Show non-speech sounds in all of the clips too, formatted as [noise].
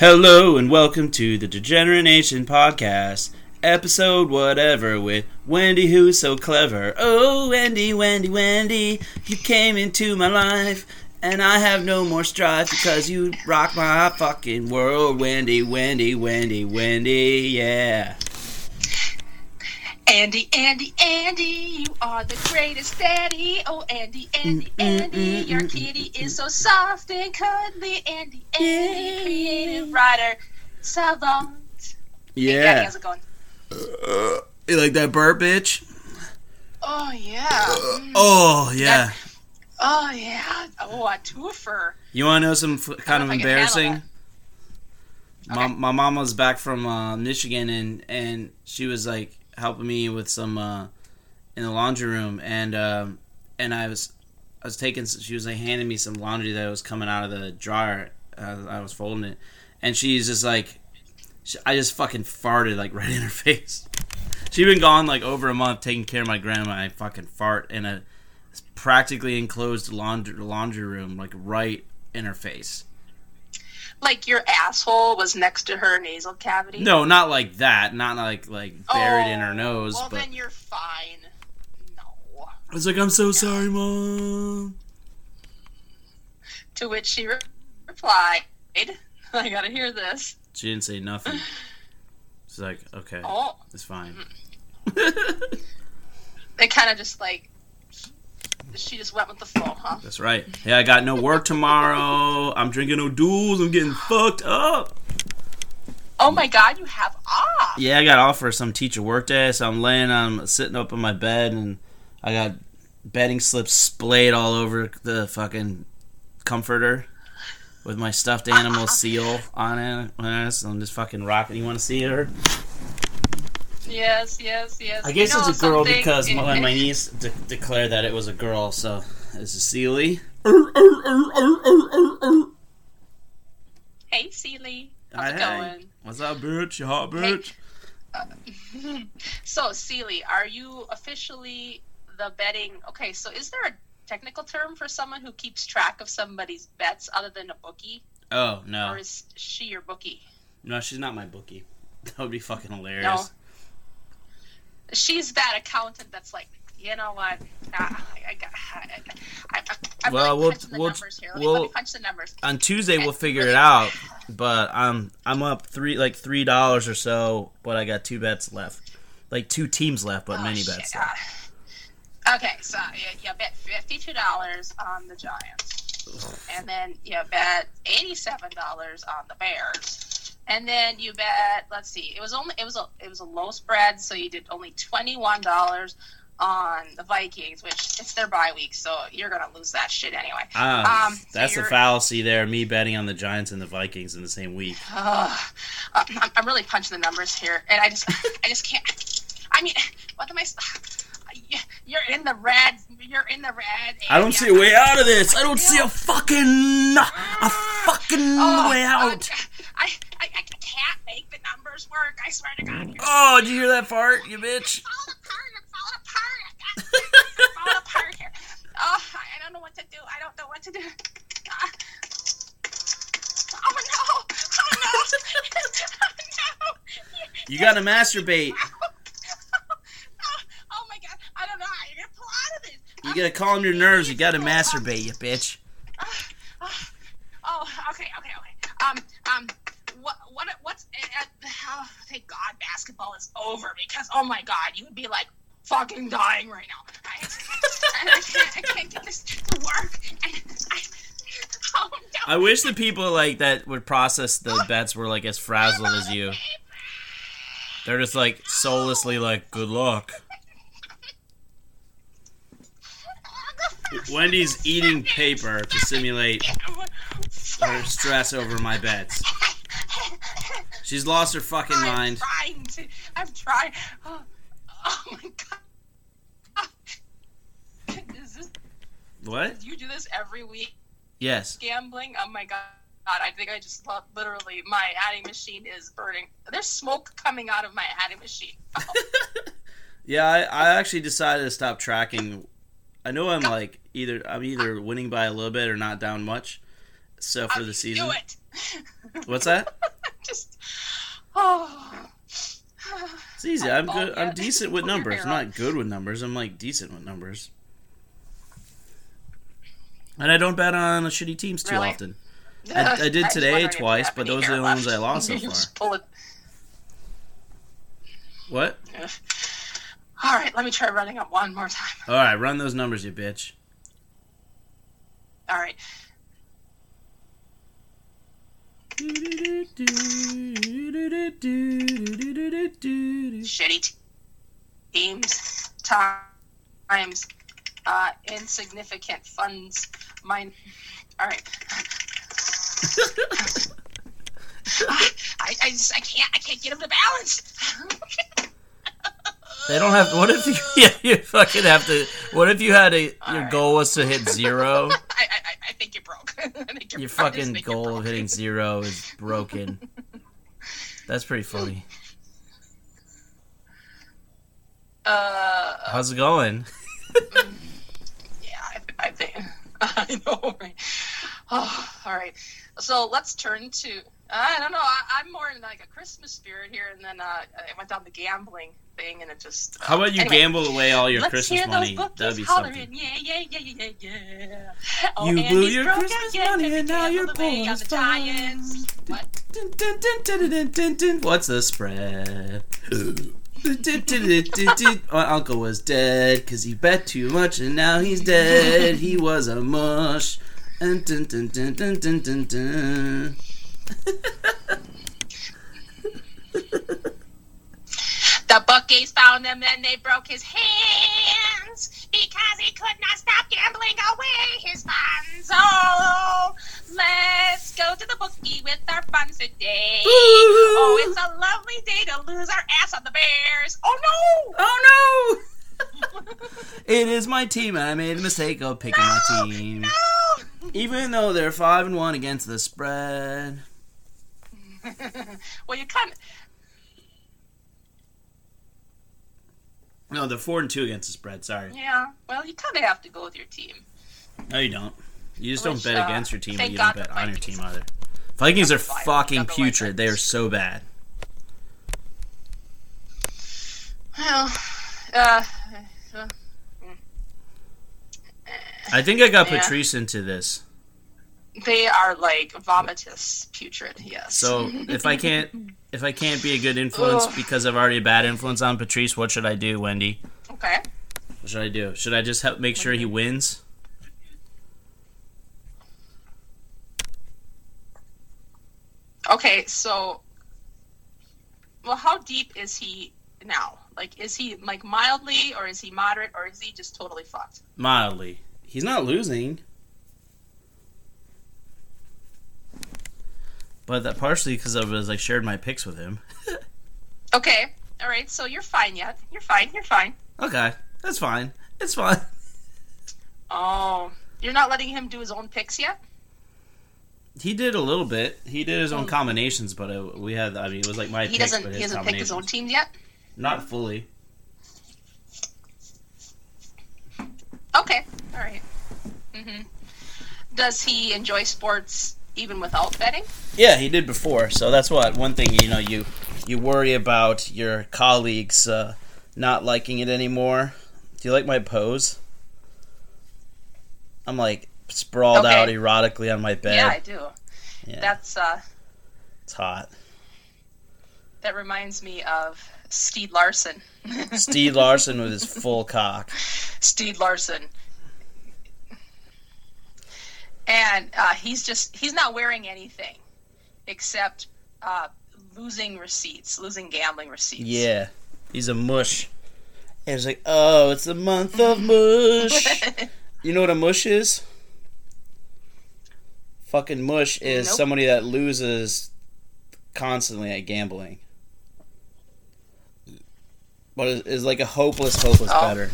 Hello and welcome to the Degenerate Nation podcast, episode whatever with Wendy who's so clever. Oh, Wendy, Wendy, Wendy, you came into my life and I have no more strife because you rock my fucking world, Wendy, Wendy, Wendy, Wendy, yeah. Andy, Andy, Andy, you are the greatest daddy. Oh, Andy, Andy, mm, mm, Andy, mm, your kitty is so soft and cuddly. Andy, Andy, creative writer, savant. Hey, Daddy, Yeah. how's it going? Uh, you like that burp, bitch? Oh, yeah. Uh, mm. Oh, yeah. Oh, yeah. Oh, a twofer. You want to know some f- kind of know if I can handle embarrassing? My, Okay. my mom was back from uh, Michigan and, and she was like helping me with some uh, in the laundry room and um, and I was I was taking she was like handing me some laundry that was coming out of the dryer uh, I was folding it and she's just like she, I just fucking farted like [laughs] right in her face. She'd been gone like over a month taking care of my grandma. I fucking fart in a practically enclosed laundry laundry room like right in her face. Like your asshole was next to her nasal cavity? No, not like that. Not like like buried in her Oh, nose. Well, but then you're fine. No. I was like, I'm so sorry, mom. To which she re- replied, [laughs] I gotta hear this. She didn't say nothing. [sighs] She's like, okay, Oh, it's fine. they kind of just like she just went with the flow, huh? That's right. Yeah, I got no work tomorrow. I'm drinking no duels. I'm getting fucked up. Oh my god, you have off. Yeah, I got off for some teacher work day, so I'm laying on, sitting up in my bed, and I got bedding slips splayed all over the fucking comforter with my stuffed animal [laughs] seal on it. So I'm just fucking rocking. You want to see her? Yes, yes, yes. I guess You know it's a girl because my, my niece de- declared that it was a girl, so this is Sealy. Hey, Seely. How's it Hey. going? What's up, bitch? You hot bitch? [laughs] So, Seely, are you officially the betting? Okay, so is there a technical term for someone who keeps track of somebody's bets other than a bookie, Oh no, or is she your bookie? no, she's not my bookie. [laughs] That would be fucking hilarious. No. She's that accountant that's like, you know what? Ah, I, I, Well, really we'll- the we'll- numbers here. Let me, we'll- punch the numbers. On Tuesday we'll figure it out, but I'm I'm up three like three dollars or so, but I got two bets left, like two teams left, but Oh, many shit. bets left. Okay, so you, you bet fifty-two dollars on the Giants, and then you bet eighty-seven dollars on the Bears, and then you bet. Let's see, it was only it was a it was a low spread, so you did only twenty-one dollars on the Vikings, which it's their bye week, so you're gonna lose that shit anyway. Ah, Um, that's the you're- fallacy there. Me betting on the Giants and the Vikings in the same week. [sighs] Uh, I'm, I'm really punching the numbers here, and I just, I just can't. I mean, what am I? [sighs] You're in the red. You're in the red. I don't see a way out of this. I don't see a fucking a fucking Oh, way out. I, I, I can't make the numbers work. I swear to God. Oh, did you hear that fart, you bitch? falling apart. Falling apart. [laughs] Falling apart here. Oh, I don't know what to do. I don't know what to do. Ah. Oh no! Oh no! [laughs] oh no! You gotta masturbate. oh my god, I don't know how you're gonna pull out of this. You gotta calm your nerves. You gotta masturbate, you bitch. Oh, okay, okay, okay. Um, um, what, what, what's? Uh, oh, thank God, basketball is over because oh my God, you would be like fucking dying right now. I, I, can't, I can't get this to work. And I, oh no. I wish the people like that would process the bets were like as frazzled as you. They're just like soullessly like, good luck. Wendy's eating paper to simulate her stress over my bets. She's lost her fucking I'm mind. trying to. I'm trying. Oh, oh my God. Is this, What? you do this every week? Yes. Gambling. Oh my god. I think I just literally my adding machine is burning. There's smoke coming out of my adding machine. Oh. [laughs] yeah, I, I actually decided to stop tracking. I know I'm like either I'm either winning by a little bit or not down much. So for I the season, do it. [laughs] What's that? [laughs] just oh. It's easy. [sighs] I'm, oh, good. I'm decent with numbers. I'm not good with numbers. I'm like decent with numbers. And I don't bet on shitty teams too Really? often. [laughs] I- I did was today wondering if you twice, but those are the ones. I lost so [laughs] far. just pull it. What? [sighs] All right, let me try running up one more time. [laughs] All right, run those numbers, you bitch. All right. Shitty teams times uh, insignificant funds. Mine. All right. I, I just I can't I can't get them to balance. They don't have. What if you? [laughs] Yeah, you fucking have to. What if you had a your Alright. goal was to hit zero? [laughs] I, I, I- think you're broke. [laughs] Think you're Your fucking goal of hitting zero is broken. That's pretty funny. Uh, How's it going? yeah, I, I think [laughs] I know. Right? Oh, all right. So let's turn to. I don't know. I, I'm more in like a Christmas spirit here, and then uh, I went down the gambling thing, and it just. How about you Anyway, gamble away all your Let's Christmas hear money? That'd be something. yeah, yeah, yeah, yeah, yeah, yeah. Oh, You and blew your Christmas again, money and now you're gambled away poor on the Giants. What? What's the spread? My uncle was dead because he bet too much and now he's dead. He was a mush. The bookies found him and they broke his hands because he could not stop gambling away his funds. Oh, let's go to the bookie with our funds today. [laughs] Oh, it's a lovely day to lose our ass on the Bears. Oh no! Oh no! [laughs] it is my team and I made a mistake of picking my team. No! Even though they're 5 and 1 against the spread. [laughs] well, you kind No, they're 4 and 2 against the spread. Sorry. Yeah, well, you kind of have to go with your team. No, you don't. You just Which, don't bet uh, against your team, but you don't bet on your team either. Vikings are fucking putrid. They are so bad. Well, uh. uh, I think I got Yeah. Patrice into this. They are like vomitous putrid, yes. So if I can't if I can't be a good influence Ugh. because I've already a bad influence on Patrice, what should I do, Wendy? okay. What should I do? Should I just help make sure he wins? Okay, so well how deep is he now? Like is he like mildly or is he moderate or is he just totally fucked? Mildly. He's not losing. But that partially because I was like shared my picks with him. [laughs] Okay. All right, so you're fine yet. You're fine. You're fine. Okay, that's fine. It's fine. [laughs] Oh, you're not letting him do his own picks yet? He did a little bit. He did his own Hmm. combinations, but it, we had. I mean, it was like my He picks, doesn't he his hasn't picked his own teams yet? Not fully. Okay. All right. mm-hmm. Does he enjoy sports even without betting? Yeah, he did before. So that's what one thing you know you you worry about your colleagues uh, not liking it anymore. Do you like my pose? I'm like sprawled Okay. out erotically on my bed. Yeah, I do. Yeah, That's uh it's hot. that reminds me of Steed Larson. [laughs] Steve Larson with his full cock. Steed Larson. And uh, he's just he's not wearing anything except uh, losing receipts, losing gambling receipts. Yeah, he's a mush. And it's like, oh, it's the month of [laughs] mush. [laughs] you know what a mush is? Fucking mush is Nope. somebody that loses constantly at gambling. But is, is like a hopeless, hopeless Oh. better.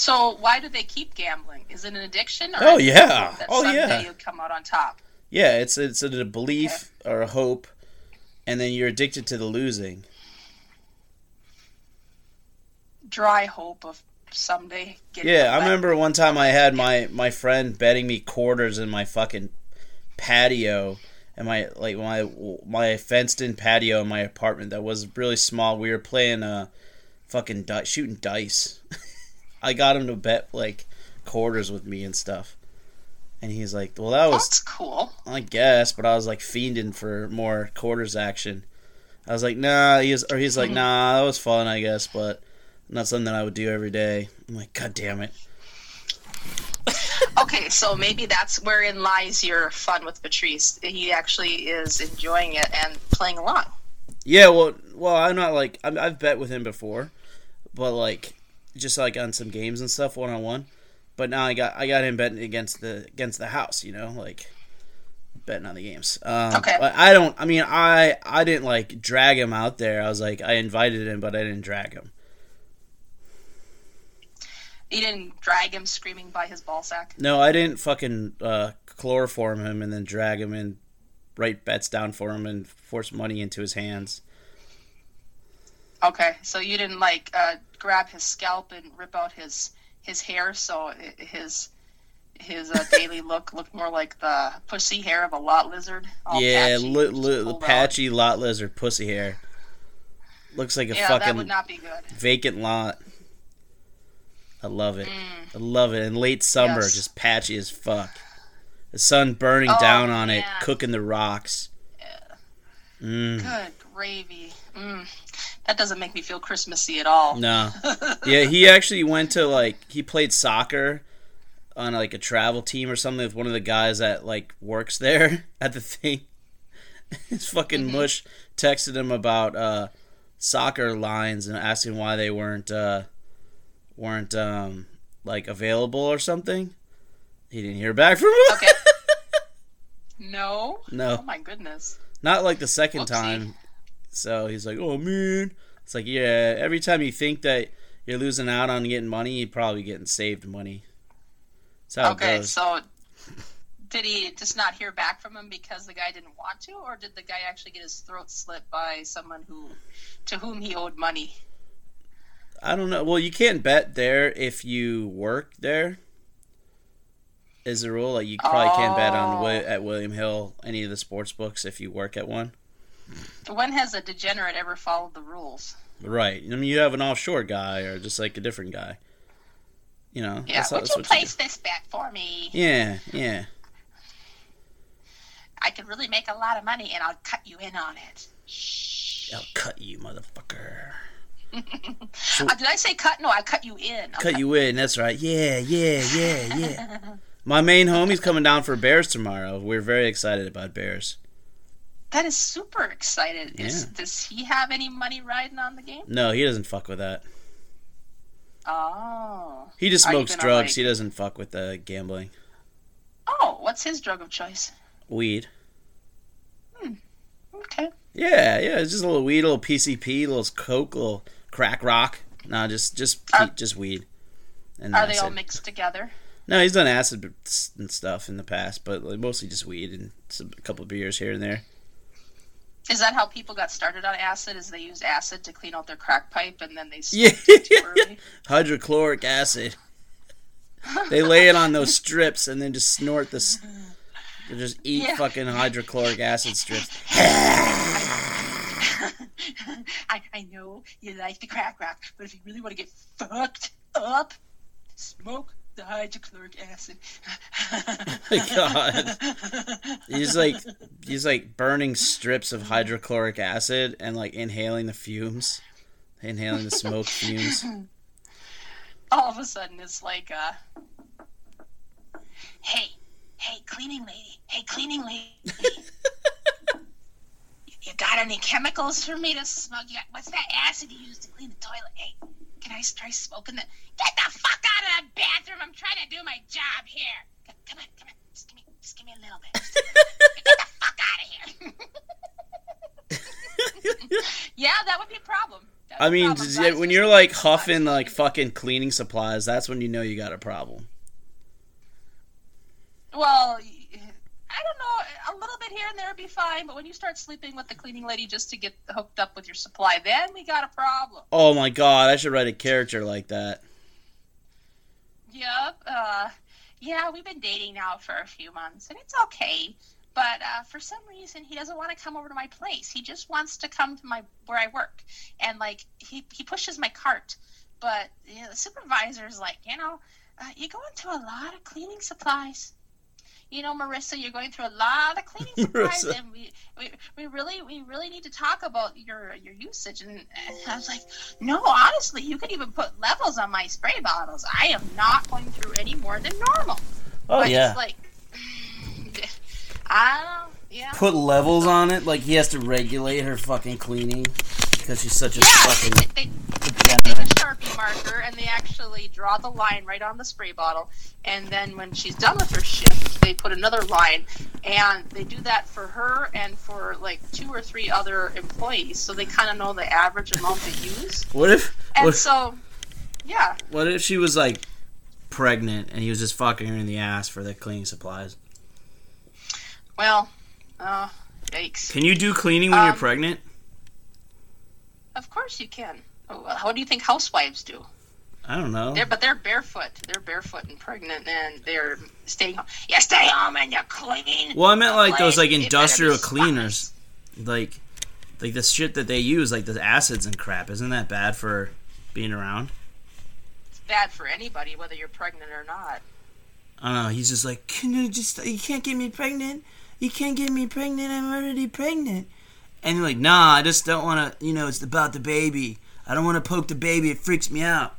So why do they keep gambling? Is it an addiction? Or Oh, yeah. That Oh, someday yeah. You'll come out on top. Yeah, it's it's a belief or a hope, and then you're addicted to the losing. Dry hope of someday getting. Yeah, I remember one time I had my my friend betting me quarters in my fucking patio, and my like my my fenced in patio in my apartment that was really small. We were playing uh fucking di- shooting dice. [laughs] I got him to bet like quarters with me and stuff. And he's like, "Well, that was That's cool. I guess, but I was like fiending for more quarters action. I was like, nah, he's or he's like, mm-hmm. nah, that was fun, I guess, but not something that I would do every day. I'm like, god damn it. Okay, so maybe that's wherein lies your fun with Patrice. He actually is enjoying it and playing along. Yeah, well, well, I'm not like I'm, I've bet with him before, but like just like on some games and stuff, one on one. But now I got I got him betting against the against the house, you know, like betting on the games. Um, Okay. But I don't. I mean, I I didn't like drag him out there. I was like, I invited him, but I didn't drag him. You didn't drag him screaming by his ball sack. No, I didn't fucking uh, chloroform him and then drag him and write bets down for him and force money into his hands. Okay, so you didn't like uh, grab his scalp and rip out his his hair so his his uh, daily [laughs] look looked more like the pussy hair of a lot lizard. all yeah, patchy, li- li- the pulled out. lot lizard pussy hair. Looks like a Yeah, that fucking would not be good. vacant lot. I love it. I love it. In late summer, Mm. Yes. just patchy as fuck. The sun burning Oh, down on it, cooking the rocks. Mm, Good gravy. Mm. That doesn't make me feel Christmassy at all. no. [laughs] Yeah, he actually went to like he played soccer on like a travel team or something with one of the guys that like works there [laughs] at the thing. His fucking Mm-hmm. mush texted him about uh, soccer lines and asking why they weren't uh, weren't um, like available or something. He didn't hear back from him. Okay. [laughs] No. No. Oh my goodness. Not like the second time. So he's like, "Oh man." It's like, yeah. Every time you think that you're losing out on getting money, you're probably getting saved money. That's how it Okay, so did he just not hear back from him because the guy didn't want to, or did the guy actually get his throat slit by someone who to whom he owed money? I don't know. Well, you can't bet there if you work there. Is the rule like you probably can't bet on Oh. At William Hill any of the sports books if you work at one. When has a degenerate ever followed the rules? Right. I mean, you have an offshore guy or just like a different guy. You know. Yeah, that's- would that's you place this bet for me? Yeah, yeah. I could really make a lot of money, and I'll cut you in on it. Shh. I'll cut you, motherfucker. [laughs] Uh, did I say cut? No, I cut you in. I'll Cut you in. That's right. Yeah, yeah, yeah, yeah. [laughs] My main homie's coming down for Bears tomorrow. We're very excited about Bears. That is super excited. Is, Does he have any money riding on the game? No, he doesn't fuck with that. Oh. He just smokes drugs. like- He doesn't fuck with the gambling. Oh, what's his drug of choice? Weed. Hmm. Okay. Yeah, yeah. It's just a little weed, a little PCP, a little coke, a little crack rock. No, just just uh, Are- just weed. And Are they all mixed together? No, he's done acid and stuff in the past, but like, mostly just weed and some, a couple of beers here and there. Is that how people got started on acid? Is they used acid to clean out their crack pipe and then they Yeah, it too [laughs] early? hydrochloric acid. [laughs] They lay it on those strips and then just snort this. [laughs] They just eat Yeah. fucking hydrochloric acid strips. I, I know you like the crack rock, but if you really want to get fucked up, smoke the hydrochloric acid. [laughs] My God. He's like he's like burning strips of hydrochloric acid and like inhaling the fumes, inhaling the smoke fumes. [laughs] All of a sudden, it's like, uh, hey, hey, cleaning lady, hey, cleaning lady. [laughs] You got any chemicals for me to smoke? You got, what's that acid you use to clean the toilet? Hey, can I try smoking the? Get the fuck out of that bathroom! I'm trying to do my job here. Come, on, come on. Just give me, just give me a little bit. Get the fuck out of here. [laughs] yeah, that would be a problem. I mean, problem. when you're like huffing like fucking cleaning supplies, that's when you know you got a problem. Well, I don't know. A little bit here and there would be fine, but when you start sleeping with the cleaning lady just to get hooked up with your supply, then we got a problem. Oh my god, I should write a character like that. Yep. Uh, yeah, we've been dating now for a few months, and it's okay. But uh, for some reason, he doesn't want to come over to my place. He just wants to come to my where I work, and like he he pushes my cart. But you know, the supervisor's like, you know, uh, you go into a lot of cleaning supplies. You know, Marissa, you're going through a lot of cleaning [laughs] supplies, Marissa. and we, we we really we really need to talk about your your usage. And, and I was like, no, honestly, you could even put levels on my spray bottles. I am not going through any more than normal. Oh but yeah. it's like, [laughs] I don't. Yeah. Put levels on it, like he has to regulate her fucking cleaning because she's such a Yeah, fucking they, they, degenerate. take a sharpie marker and they actually draw the line right on the spray bottle and then when she's done with her shift they put another line and they do that for her and for like two or three other employees so they kind of know the average amount they use What if and what, so yeah what if she was like pregnant and he was just fucking her in the ass for the cleaning supplies? well uh yikes Can you do cleaning when you're Um, pregnant? Of course you can Oh, how do you think housewives do I don't know. they're but they're barefoot they're barefoot and pregnant and they're staying home you stay home and you clean Well, I meant like those like industrial cleaners, like like the shit that they use, like the acids and crap. Isn't that bad for being around? It's bad for anybody, whether you're pregnant or not. I don't know. He's just like, can you just you can't get me pregnant. You can't get me pregnant. I'm already pregnant. And you're like, nah, I just don't want to. You know, it's about the baby. I don't want to poke the baby. It freaks me out.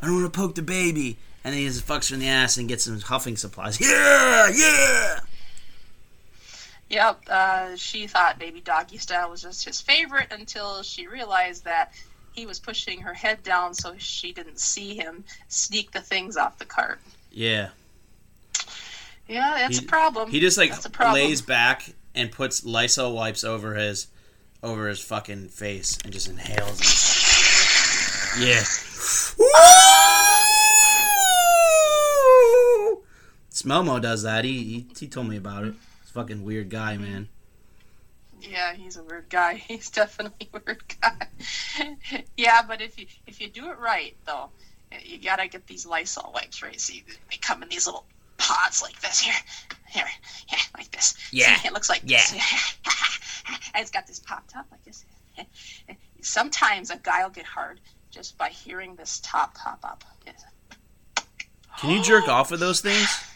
I don't want to poke the baby. And then he just fucks her in the ass and gets some huffing supplies. Yeah, yeah. Yep, uh, she thought baby doggy style was just his favorite until she realized that he was pushing her head down so she didn't see him sneak the things off the cart. Yeah. Yeah, that's He- a problem. He just like That's a problem. lays back and puts Lysol wipes over his over his fucking face and just inhales. It. Yeah. Smelmo does that. He, he he told me about it. He's a fucking weird guy, man. Yeah, he's a weird guy. [laughs] He's definitely a weird guy. [laughs] yeah, but if you if you do it right though, you gotta get these Lysol wipes right. See, they come in these little pods like this here, here, yeah, like this. Yeah. See, it looks like Yeah. [laughs] [laughs] it's got this pop top like this. Sometimes a guy will get hard just by hearing this top pop up. Can you jerk off with those things? [sighs]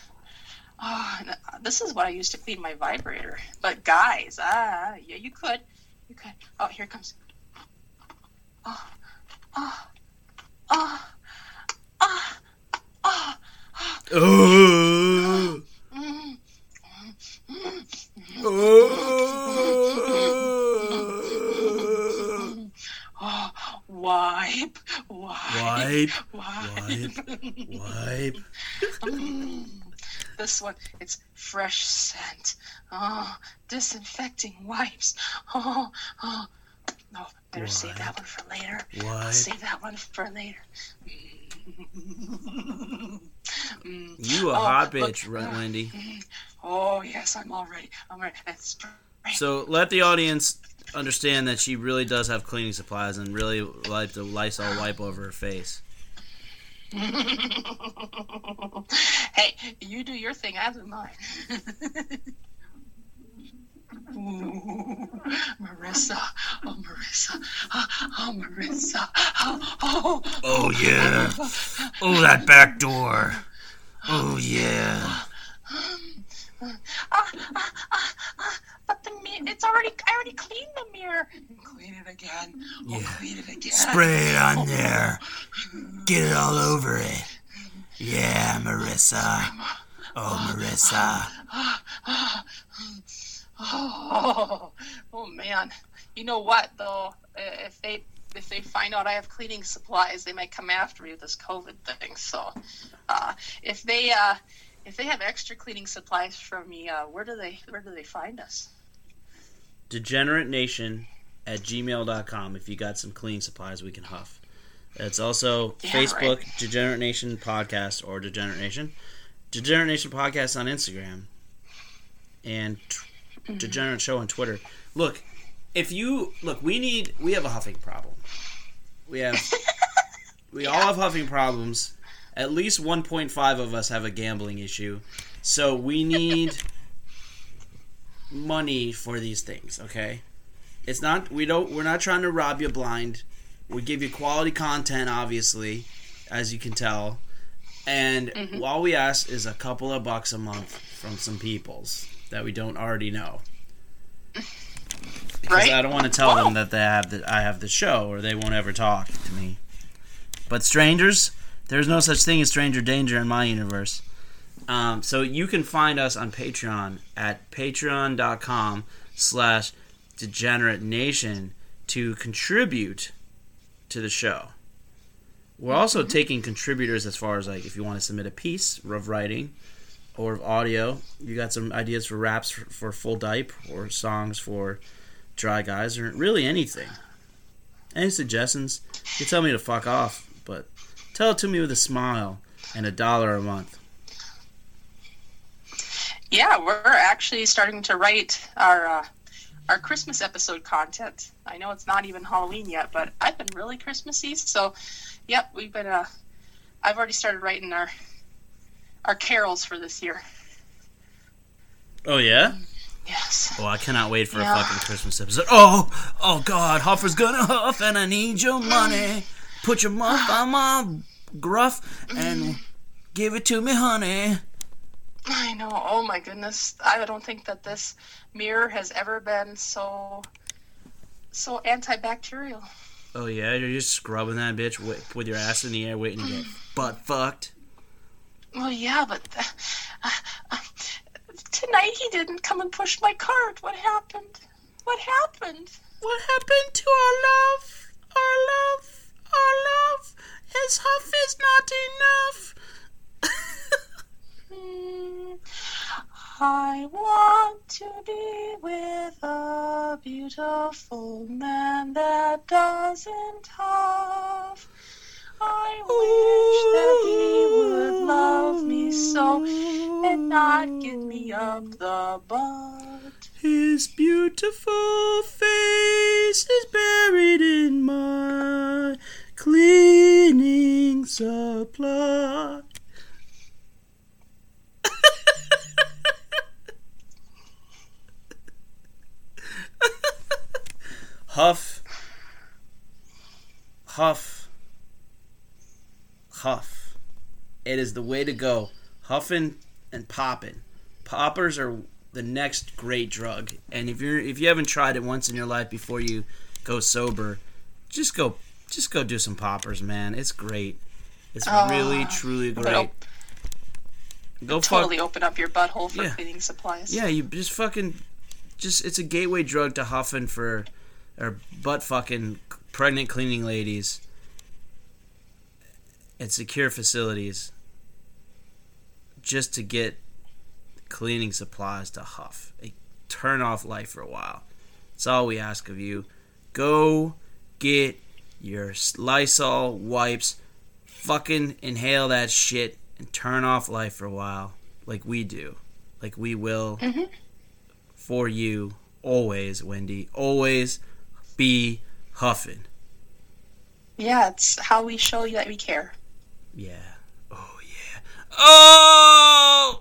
Oh, this is what I used to clean my vibrator. But guys, ah, yeah, you could, you could. Oh, here it comes. Oh, oh, oh, oh, oh. Oh. [gasps] Mm. Oh. Oh, wipe, [laughs] wipe, Wipe, wipe. wipe. [laughs] Mm. This one, it's fresh scent. Oh, disinfecting wipes. Oh, oh. No, better save that one for later. I'll save that one for later. Mm. You a Oh, hot bitch, right, Wendy. Oh yes, I'm all ready. I'm ready. That's So let the audience understand that she really does have cleaning supplies and really like the Lysol wipe over her face. [laughs] hey, you do your thing. I do mine. Ooh, [laughs] Marissa, oh Marissa, oh, oh Marissa, oh, oh, Oh yeah. Oh that back door. Oh yeah. Um, uh, uh, uh, But the mirror, it's already, I already cleaned the mirror. Clean it again. Oh, Yeah. clean it again. Spray it on there. Get it all over it. Yeah, Marissa. Oh Marissa. Oh, oh man. You know what though? If they if they find out I have cleaning supplies, they might come after me with this COVID thing. So, uh, if they uh, if they have extra cleaning supplies from me, uh, where do they where do they find us? Degenerate Nation at gmail.com if you got some cleaning supplies we can huff. It's also Yeah, Facebook, right. Degenerate Nation Podcast or Degenerate Nation. Degenerate Nation Podcast on Instagram. And t- Mm-hmm. Degenerate Show on Twitter. Look, if you look, we need we have a huffing problem. We have [laughs] we all have huffing problems. At least 1.5 of us have a gambling issue. So we need [laughs] money for these things, okay? It's not we don't we're not trying to rob you blind. We give you quality content obviously, as you can tell. And Mhm. all we ask is a couple of bucks a month from some peoples that we don't already know. [laughs] Because Right. I don't want to tell them that they have the, I have the show or they won't ever talk to me. But strangers, there's no such thing as stranger danger in my universe. Um, so you can find us on Patreon at patreon.com slash degenerate nation to contribute to the show. We're also taking contributors as far as like if you want to submit a piece of writing or of audio. You got some ideas for raps for, for full dipe or songs for dry guys or really anything. Any suggestions? You tell me to fuck off, but tell it to me with a smile and a dollar a month. Yeah, we're actually starting to write our uh, our Christmas episode content. I know it's not even Halloween yet, but I've been really Christmassy. So, yep, we've been. Uh, I've already started writing our our carols for this year. Oh yeah? Yes. Oh, I cannot wait for Yeah. a fucking Christmas episode. Oh, oh God, Hoffer's gonna huff, and I need your money. Put your muff on my [sighs] gruff and give it to me, honey. I know. Oh my goodness. I don't think that this mirror has ever been so so antibacterial. Oh yeah, you're just scrubbing that bitch wi- with your ass in the air, waiting to get mm. butt fucked. Well, yeah, but uh, uh, uh, tonight he didn't come and push my cart. What happened? What happened? What happened to our love? Our love, our love. His huff is not enough. [laughs] I want to be with a beautiful man that doesn't have. I wish that he would love me so and not get me up the butt. His beautiful face is buried in my cleaning supply. Huff. Huff. Huff. It is the way to go. Huffing and popping. Poppers are the next great drug. And if you're if you haven't tried it once in your life before you go sober, just go just go do some poppers, man. It's great. It's Oh, really truly great. Go fuck totally open up your butthole for Yeah. cleaning supplies. Yeah, you just fucking just it's a gateway drug to huffing for or butt fucking pregnant cleaning ladies at secure facilities just to get cleaning supplies to huff. A turn off life for a while. That's all we ask of you. Go get your Lysol wipes, fucking inhale that shit, and turn off life for a while, like we do, like we will Mhm. for you always, Wendy. Always be huffing. Yeah, it's how we show you that we care. Yeah. Oh yeah. Oh.